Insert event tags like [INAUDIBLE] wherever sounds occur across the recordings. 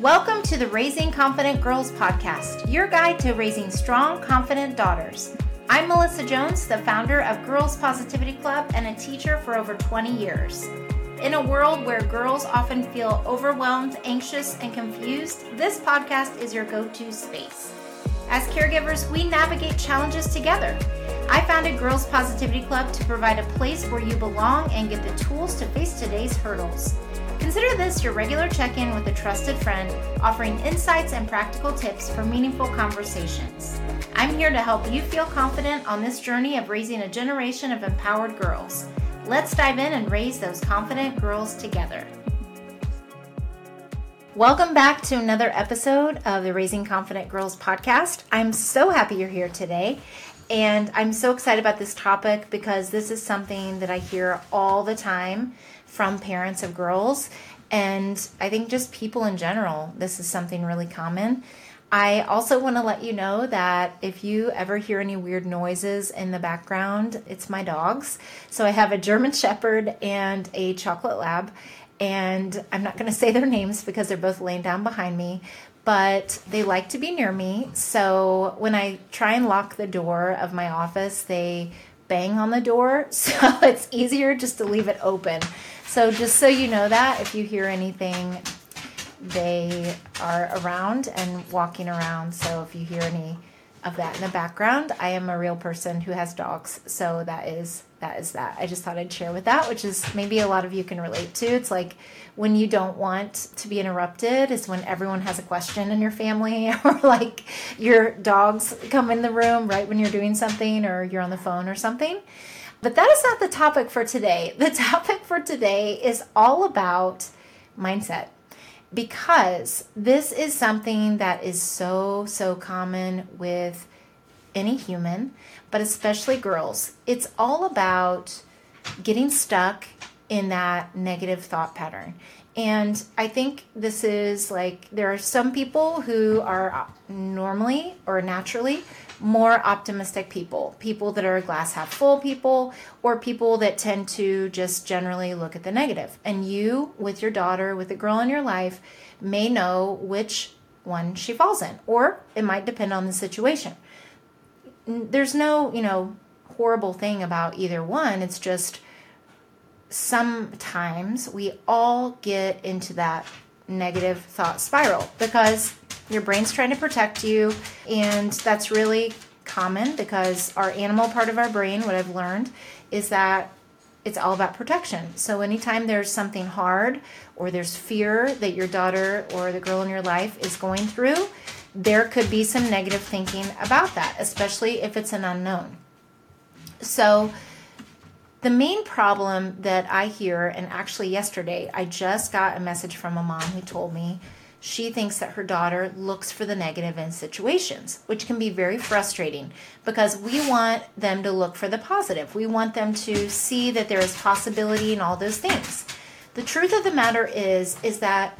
Welcome to the Raising Confident Girls podcast, your guide to raising strong, confident daughters. I'm Melissa Jones, the founder of Girls Positivity Club and a teacher for over 20 years. In a world where girls often feel overwhelmed, anxious, and confused, this podcast is your go to space. As caregivers, we navigate challenges together. I founded Girls Positivity Club to provide a place where you belong and get the tools to face today's hurdles. Consider this your regular check in with a trusted friend, offering insights and practical tips for meaningful conversations. I'm here to help you feel confident on this journey of raising a generation of empowered girls. Let's dive in and raise those confident girls together. Welcome back to another episode of the Raising Confident Girls podcast. I'm so happy you're here today. And I'm so excited about this topic because this is something that I hear all the time from parents of girls. And I think just people in general, this is something really common. I also want to let you know that if you ever hear any weird noises in the background, it's my dogs. So I have a German [LAUGHS] Shepherd and a Chocolate Lab. And I'm not going [LAUGHS] to say their names because they're both laying down behind me, but they like to be near me. So when I try and lock the door of my office, they bang on the door. [LAUGHS] So it's easier just to leave it open. So just so you know that, if you hear anything they are around and walking around. So if you hear any of that in the background, I am a real person who has dogs. So that is that is that. I just thought I'd share with that, which is maybe a lot of you can relate to. It's like when you don't want to be interrupted is when everyone has a question in your family [LAUGHS] or like your dogs come in the room right when you're doing something or you're on the phone or something. But that is not the topic for today. The [LAUGHS] topic for today is all about mindset because this is something that is so, so common with any human, but especially girls. It's all about getting stuck in that negative thought pattern. And I think this is like there are some people who are normally or naturally more optimistic people, people that are glass half full people, or people that tend to just generally look at the negative. And you, with your daughter, with the girl in your life, may know which one she falls in, or it might depend on the situation. There's no, you know, horrible thing about either one. It's just sometimes we all get into that negative thought spiral because your brain's trying to protect you, and that's really common because our animal part of our brain, what I've learned, is that it's all about protection. So anytime there's something hard or there's fear that your daughter or the girl in your life is going through, there could be some negative thinking about that, especially if it's an unknown. So the main problem that I hear, and actually yesterday, I just got a message from a mom who told me she thinks that her daughter looks for the negative in situations, which can be very frustrating because we want them to look for the positive. We want them to see that there is possibility in all those things. The truth of the matter is is that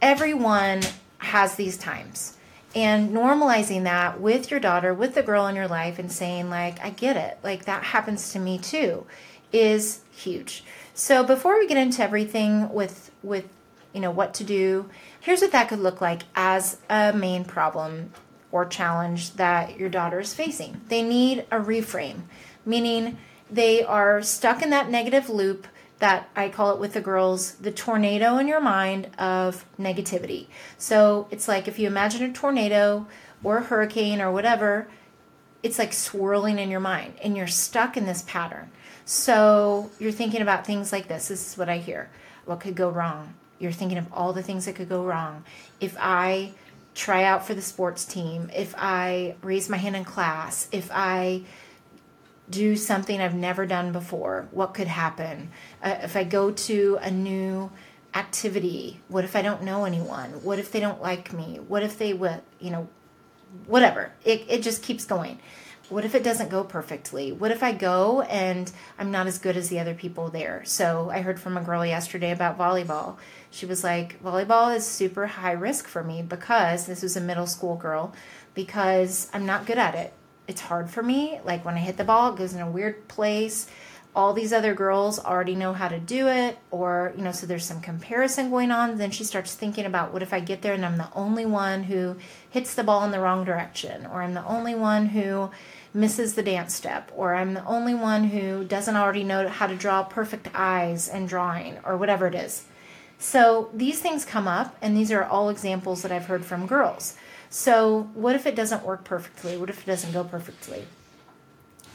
everyone has these times. And normalizing that with your daughter, with the girl in your life and saying like, I get it. Like that happens to me too is huge. So before we get into everything with with you know, what to do. Here's what that could look like as a main problem or challenge that your daughter is facing. They need a reframe, meaning they are stuck in that negative loop that I call it with the girls the tornado in your mind of negativity. So it's like if you imagine a tornado or a hurricane or whatever, it's like swirling in your mind and you're stuck in this pattern. So you're thinking about things like this. This is what I hear. What could go wrong? You're thinking of all the things that could go wrong. If I try out for the sports team, if I raise my hand in class, if I do something I've never done before, what could happen? Uh, if I go to a new activity, what if I don't know anyone? What if they don't like me? What if they would, you know, whatever. It, it just keeps going what if it doesn't go perfectly? What if I go and I'm not as good as the other people there? So I heard from a girl yesterday about volleyball. She was like, volleyball is super high risk for me because this was a middle school girl, because I'm not good at it. It's hard for me. Like when I hit the ball, it goes in a weird place. all these other girls already know how to do it or you know so there's some comparison going on then she starts thinking about what if i get there and i'm the only one who hits the ball in the wrong direction or i'm the only one who misses the dance step or i'm the only one who doesn't already know how to draw perfect eyes and drawing or whatever it is so these things come up and these are all examples that i've heard from girls so what if it doesn't work perfectly what if it doesn't go perfectly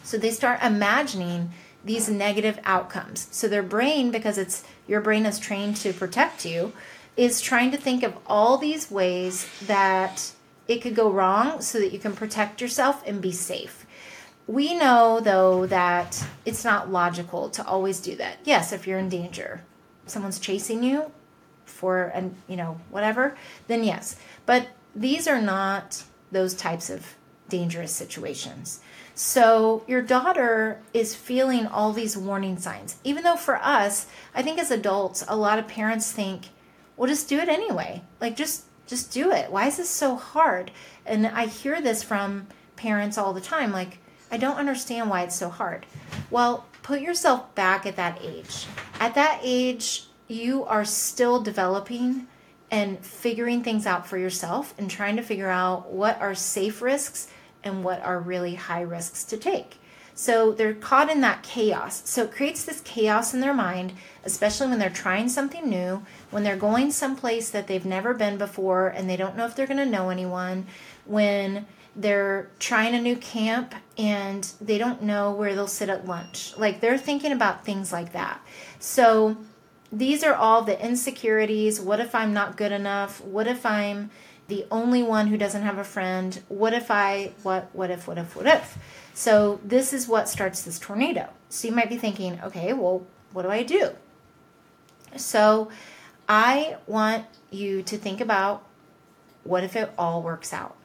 so they start imagining these negative outcomes. So their brain, because it's your brain is trained to protect you, is trying to think of all these ways that it could go wrong so that you can protect yourself and be safe. We know though that it's not logical to always do that. Yes, if you're in danger, someone's chasing you for and you know whatever, then yes. But these are not those types of dangerous situations. So your daughter is feeling all these warning signs. Even though for us, I think as adults, a lot of parents think, well, just do it anyway. Like just just do it. Why is this so hard? And I hear this from parents all the time like, I don't understand why it's so hard. Well, put yourself back at that age. At that age, you are still developing and figuring things out for yourself and trying to figure out what are safe risks and what are really high risks to take. So they're caught in that chaos. So it creates this chaos in their mind, especially when they're trying something new, when they're going someplace that they've never been before and they don't know if they're going to know anyone, when they're trying a new camp and they don't know where they'll sit at lunch. Like they're thinking about things like that. So these are all the insecurities. What if I'm not good enough? What if I'm the only one who doesn't have a friend. What if I, what, what if, what if, what if? So this is what starts this tornado. So you might be thinking, okay, well, what do I do? So I want you to think about what if it all works out?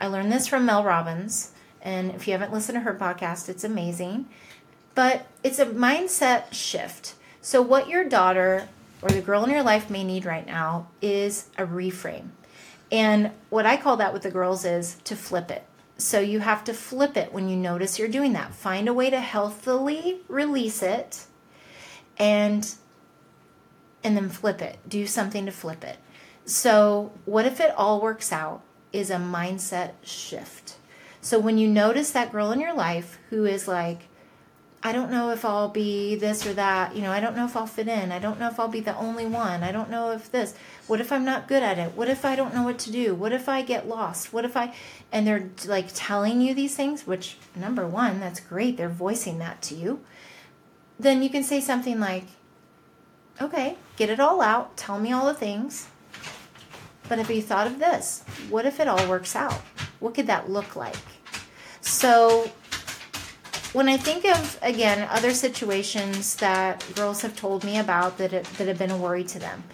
I learned this from Mel Robbins. And if you haven't listened to her podcast, it's amazing. But it's a mindset shift. So, what your daughter or the girl in your life may need right now is a reframe. And what I call that with the girls is to flip it. So you have to flip it when you notice you're doing that. Find a way to healthily release it and and then flip it. Do something to flip it. So, what if it all works out is a mindset shift. So when you notice that girl in your life who is like I don't know if I'll be this or that. You know, I don't know if I'll fit in. I don't know if I'll be the only one. I don't know if this. What if I'm not good at it? What if I don't know what to do? What if I get lost? What if I. And they're like telling you these things, which, number one, that's great. They're voicing that to you. Then you can say something like, okay, get it all out. Tell me all the things. But have you thought of this? What if it all works out? What could that look like? So when I think of again other situations that girls have told me about that it, that have been a worry to them,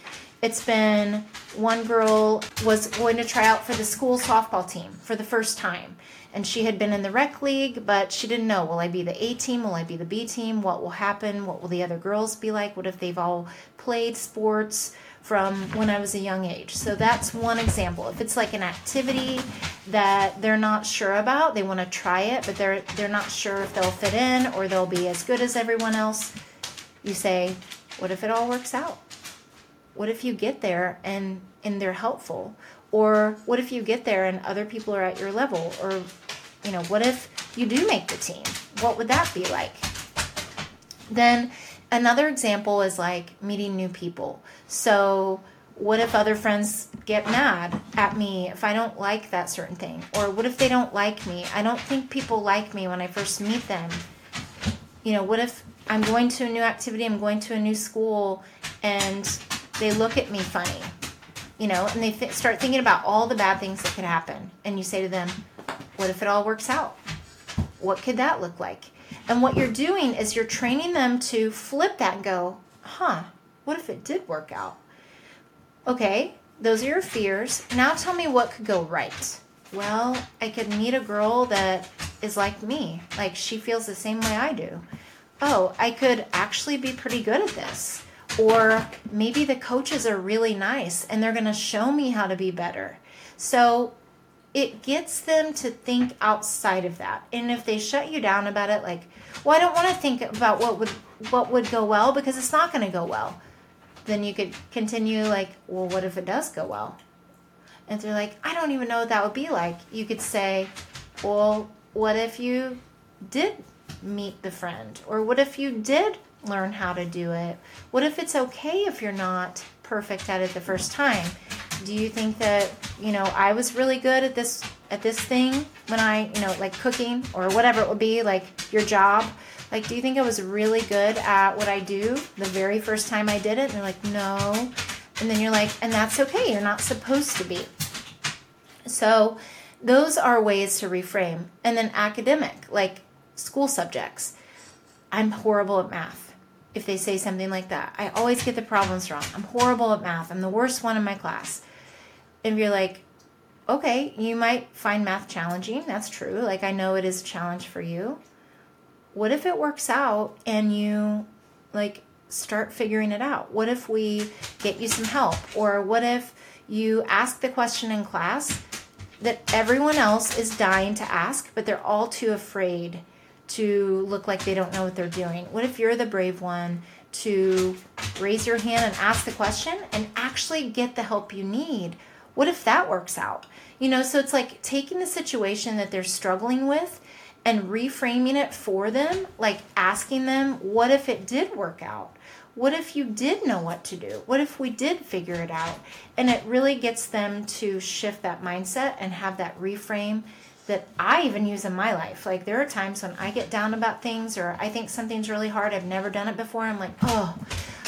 it's been one girl was going to try out for the school softball team for the first time, and she had been in the rec league, but she didn't know will I be the A team, will I be the B team, what will happen, what will the other girls be like, what if they've all played sports from when I was a young age. So that's one example. If it's like an activity that they're not sure about, they want to try it, but they're they're not sure if they'll fit in or they'll be as good as everyone else, you say, what if it all works out? What if you get there and and they're helpful? Or what if you get there and other people are at your level? Or you know, what if you do make the team? What would that be like? Then another example is like meeting new people. So, what if other friends get mad at me if I don't like that certain thing? Or what if they don't like me? I don't think people like me when I first meet them. You know, what if I'm going to a new activity, I'm going to a new school, and they look at me funny? You know, and they th- start thinking about all the bad things that could happen. And you say to them, What if it all works out? What could that look like? And what you're doing is you're training them to flip that and go, huh, what if it did work out? Okay, those are your fears. Now tell me what could go right. Well, I could meet a girl that is like me, like she feels the same way I do. Oh, I could actually be pretty good at this. Or maybe the coaches are really nice and they're going to show me how to be better. So it gets them to think outside of that. And if they shut you down about it, like, well, I don't want to think about what would what would go well because it's not going to go well. Then you could continue like, well, what if it does go well? And they're like, I don't even know what that would be like. You could say, well, what if you did meet the friend? Or what if you did learn how to do it? What if it's okay if you're not perfect at it the first time? Do you think that, you know, I was really good at this at this thing when I, you know, like cooking or whatever it would be, like your job? Like, do you think I was really good at what I do the very first time I did it? And they're like, no. And then you're like, and that's okay. You're not supposed to be. So, those are ways to reframe. And then academic, like school subjects. I'm horrible at math. If they say something like that, I always get the problems wrong. I'm horrible at math. I'm the worst one in my class. And you're like, okay, you might find math challenging. That's true. Like, I know it is a challenge for you. What if it works out and you, like, start figuring it out? What if we get you some help? Or what if you ask the question in class that everyone else is dying to ask, but they're all too afraid to look like they don't know what they're doing? What if you're the brave one to raise your hand and ask the question and actually get the help you need? What if that works out? You know, so it's like taking the situation that they're struggling with and reframing it for them, like asking them, what if it did work out? What if you did know what to do? What if we did figure it out? And it really gets them to shift that mindset and have that reframe that I even use in my life. Like there are times when I get down about things or I think something's really hard, I've never done it before. I'm like, oh,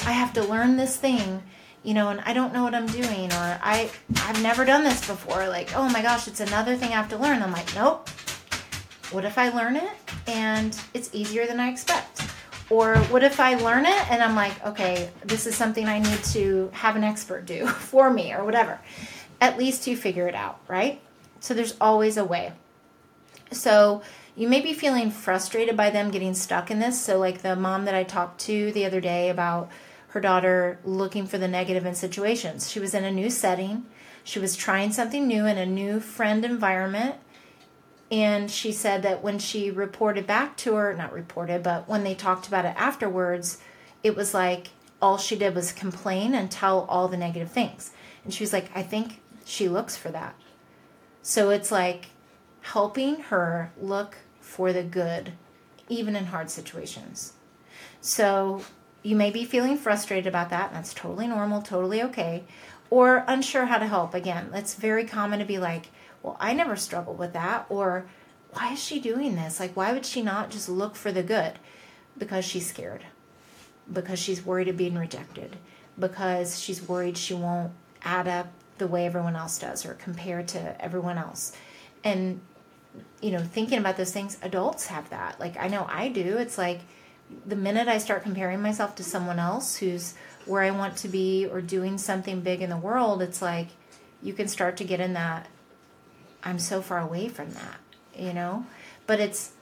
I have to learn this thing, you know, and I don't know what I'm doing, or I I've never done this before. Like, oh my gosh, it's another thing I have to learn. I'm like, nope. What if I learn it and it's easier than I expect? Or what if I learn it and I'm like, okay, this is something I need to have an expert do [LAUGHS] for me or whatever. At least you figure it out, right? So there's always a way. So you may be feeling frustrated by them getting stuck in this. So, like the mom that I talked to the other day about her daughter looking for the negative in situations, she was in a new setting, she was trying something new in a new friend environment and she said that when she reported back to her, not reported, but when they talked about it afterwards, it was like all she did was complain and tell all the negative things. And she was like, I think she looks for that. So it's like helping her look for the good, even in hard situations. So you may be feeling frustrated about that. That's totally normal, totally okay. Or unsure how to help. Again, it's very common to be like, well, I never struggled with that. Or, why is she doing this? Like, why would she not just look for the good? Because she's scared. Because she's worried of being rejected. Because she's worried she won't add up the way everyone else does or compare to everyone else. And, you know, thinking about those things, adults have that. Like, I know I do. It's like the minute I start comparing myself to someone else who's where I want to be or doing something big in the world, it's like you can start to get in that I'm so far away from that, you know? But it's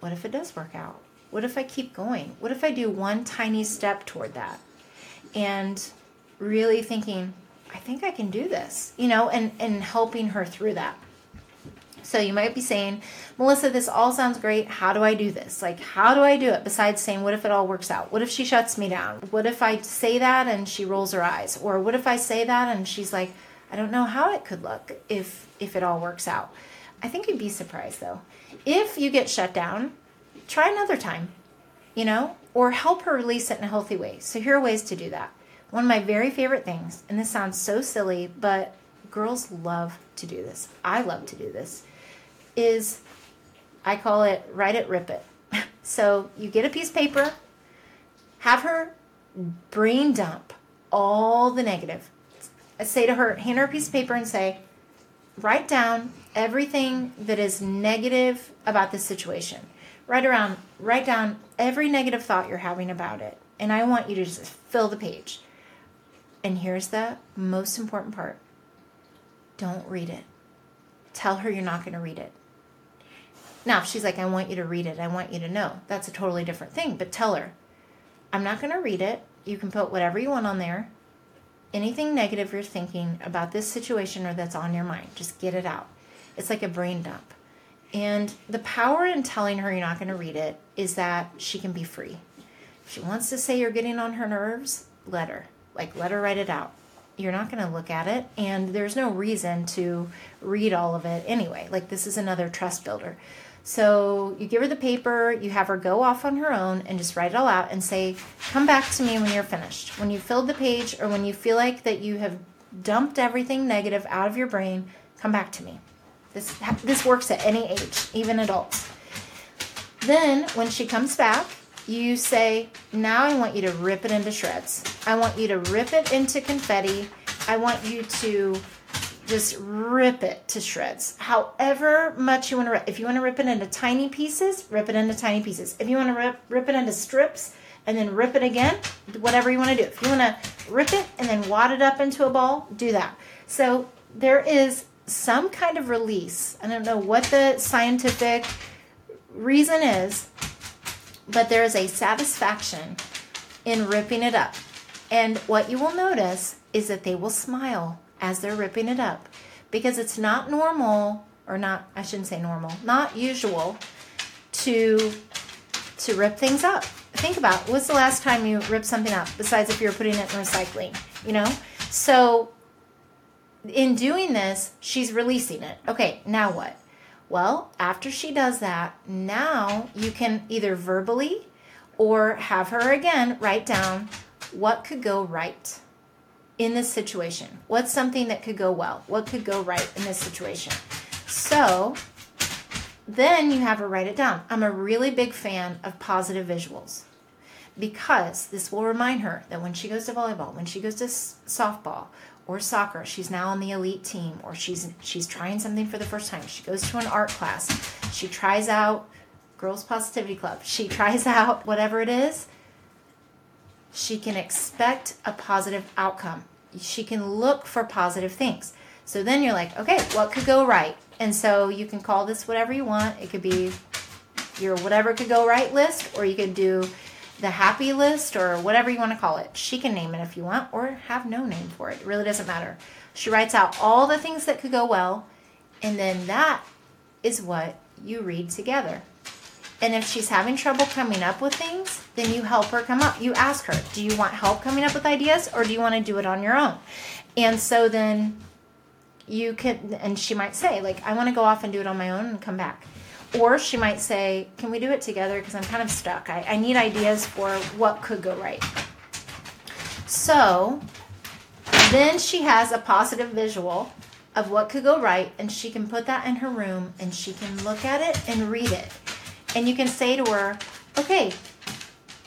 what if it does work out? What if I keep going? What if I do one tiny step toward that? And really thinking, I think I can do this, you know, and, and helping her through that. So you might be saying, Melissa, this all sounds great. How do I do this? Like, how do I do it besides saying, what if it all works out? What if she shuts me down? What if I say that and she rolls her eyes? Or what if I say that and she's like, I don't know how it could look if if it all works out. I think you'd be surprised though. If you get shut down, try another time, you know, or help her release it in a healthy way. So here are ways to do that. One of my very favorite things, and this sounds so silly, but girls love to do this. I love to do this. Is I call it write it, rip it. [LAUGHS] So you get a piece of paper, have her brain dump all the negative say to her, hand her a piece of paper and say, write down everything that is negative about this situation. Write around, write down every negative thought you're having about it. And I want you to just fill the page. And here's the most important part. Don't read it. Tell her you're not going to read it. Now, if she's like, I want you to read it, I want you to know, that's a totally different thing. But tell her, I'm not going to read it. You can put whatever you want on there anything negative you're thinking about this situation or that's on your mind. Just get it out. It's like a brain dump. And the power in telling her you're not going to read it is that she can be free. If she wants to say you're getting on her nerves, let her. Like, let her write it out. You're not going to look at it, and there's no reason to read all of it anyway. Like, this is another trust builder. So you give her the paper, you have her go off on her own and just write it all out and say, Come back to me when you're finished. When you filled the page or when you feel like that you have dumped everything negative out of your brain, come back to me. This, this works at any age, even adults. Then, when she comes back, you say, Now I want you to rip it into shreds. I want you to rip it into confetti. I want you to just rip it to shreds. However much you want to rip. If you want to rip it into tiny pieces, rip it into tiny pieces. If you want to rip, rip it into strips and then rip it again, whatever you want to do. If you want to rip it and then wad it up into a ball, do that. So there is some kind of release. I don't know what the scientific reason is, but there is a satisfaction in ripping it up. And what you will notice is that they will smile as they're ripping it up because it's not normal or not I shouldn't say normal, not usual to to rip things up. Think about what's the last time you ripped something up besides if you're putting it in recycling, you know? So in doing this, she's releasing it. Okay, now what? Well, after she does that, now you can either verbally or have her again write down what could go right in this situation. What's something that could go well? What could go right in this situation? So then you have her write it down. I'm a really big fan of positive visuals because this will remind her that when she goes to volleyball, when she goes to softball, or soccer she's now on the elite team or she's she's trying something for the first time she goes to an art class she tries out girls positivity club she tries [LAUGHS] out whatever it is she can expect a positive outcome she can look for positive things so then you're like okay what could go right and so you can call this whatever you want it could be your whatever could go right list or you could do the happy list or whatever you want to call it. She can name it if you want or have no name for it. It really doesn't matter. She writes out all the things that could go well, and then that is what you read together. And if she's having trouble coming up with things, then you help her come up. You ask her, Do you want help coming up with ideas or do you want to do it on your own? And so then you can, and she might say, like, I want to go off and do it on my own and come back. Or she might say, Can we do it together? Because I'm kind of stuck. I, I need ideas for what could go right. So then she has a positive visual of what could go right, and she can put that in her room and she can look at it and read it. And you can say to her, Okay,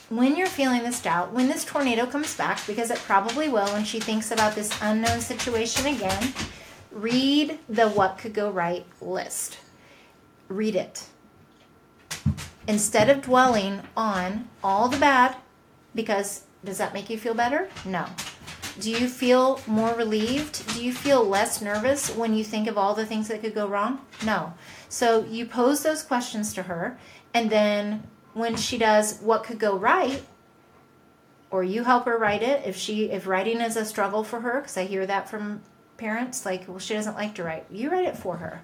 when you're feeling this doubt, when this tornado comes back, because it probably will, when she thinks about this unknown situation again, read the what could go right list read it. Instead of dwelling on all the bad, because does that make you feel better? No. Do you feel more relieved? Do you feel less nervous when you think of all the things that could go wrong? No. So you pose those questions to her, and then when she does what could go right, or you help her write it if she if writing is a struggle for her because i hear that from parents like well she doesn't like to write you write it for her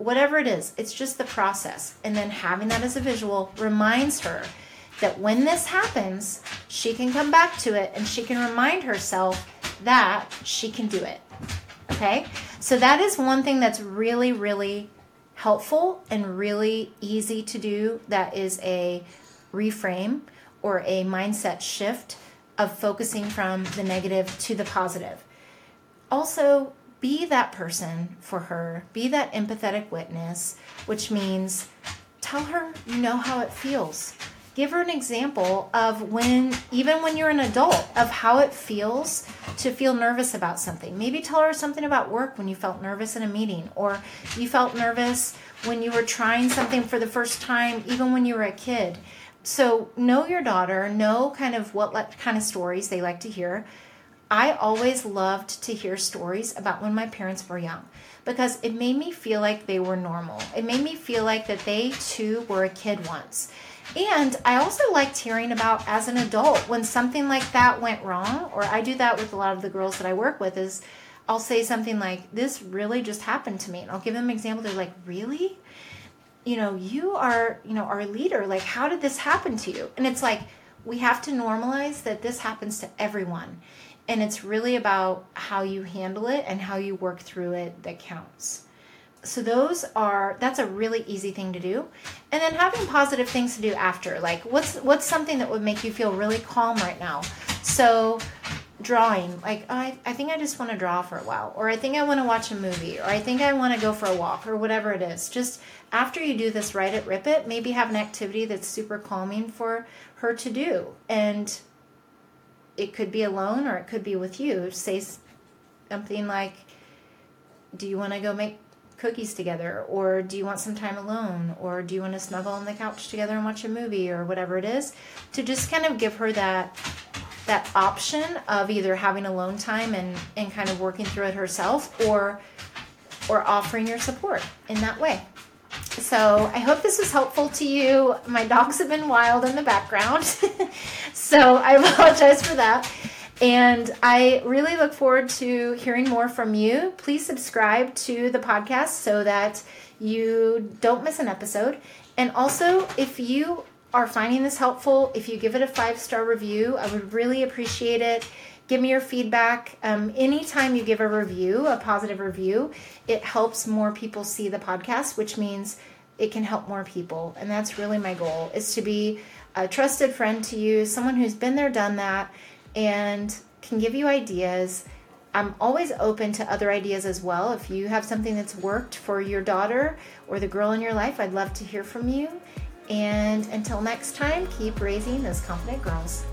whatever it is, it's just the process. And then having that as a visual reminds her that when this happens, she can come back to it and she can remind herself that she can do it. Okay? So that is one thing that's really, really helpful and really easy to do. That is a reframe or a mindset shift of focusing from the negative to the positive. Also, be that person for her, be that empathetic witness, which means tell her you know how it feels. Give her an example of when, even when you're an adult, of how it feels to feel nervous about something. Maybe tell her something about work when you felt nervous in a meeting, or you felt nervous when you were trying something for the first time, even when you were a kid. So, know your daughter, know kind of what kind of stories they like to hear I always loved to hear stories about when my parents were young because it made me feel like they were normal. It made me feel like that they too were a kid once. And I also liked hearing about as an adult when something like that went wrong, or I do that with a lot of the girls that I work with, is I'll say something like, This really just happened to me. And I'll give them an example. They're like, Really? You know, you are, you know, our leader. Like, how did this happen to you? And it's like, we have to normalize that this happens to everyone. And it's really about how you handle it and how you work through it that counts. So those are that's a really easy thing to do. And then having positive things to do after. Like what's what's something that would make you feel really calm right now? So drawing like oh, I, I think i just want to draw for a while or i think i want to watch a movie or i think i want to go for a walk or whatever it is just after you do this write it rip it maybe have an activity that's super calming for her to do and it could be alone or it could be with you say something like do you want to go make cookies together or do you want some time alone or do you want to snuggle on the couch together and watch a movie or whatever it is to just kind of give her that that option of either having alone time and, and kind of working through it herself or or offering your support in that way. So I hope this was helpful to you. My dogs have been wild in the background. [LAUGHS] so I apologize for that. And I really look forward to hearing more from you. Please subscribe to the podcast so that you don't miss an episode. And also, if you are finding this helpful, if you give it a five star review, I would really appreciate it. Give me your feedback. Um, anytime you give a review, a positive review, it helps more people see the podcast, which means it can help more people. And that's really my goal is to be a trusted friend to you, someone who's been there, done that, and can give you ideas. I'm always open to other ideas as well. If you have something that's worked for your daughter or the girl in your life, I'd love to hear from you. And until next time, keep raising those confident girls.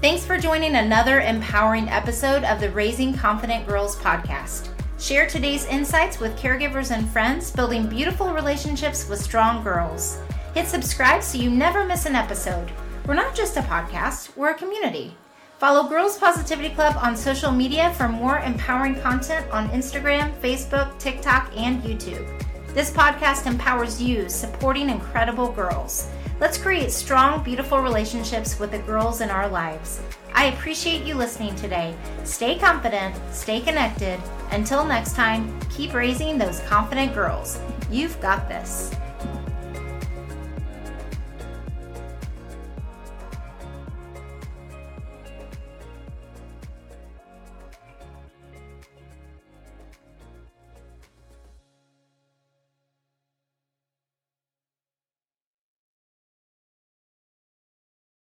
Thanks for joining another empowering episode of the Raising Confident Girls podcast. Share today's insights with caregivers and friends, building beautiful relationships with strong girls. Hit subscribe so you never miss an episode. We're not just a podcast, we're a community. Follow Girls Positivity Club on social media for more empowering content on Instagram, Facebook, TikTok, and YouTube. This podcast empowers you, supporting incredible girls. Let's create strong, beautiful relationships with the girls in our lives. I appreciate you listening today. Stay confident, stay connected. Until next time, keep raising those confident girls. You've got this.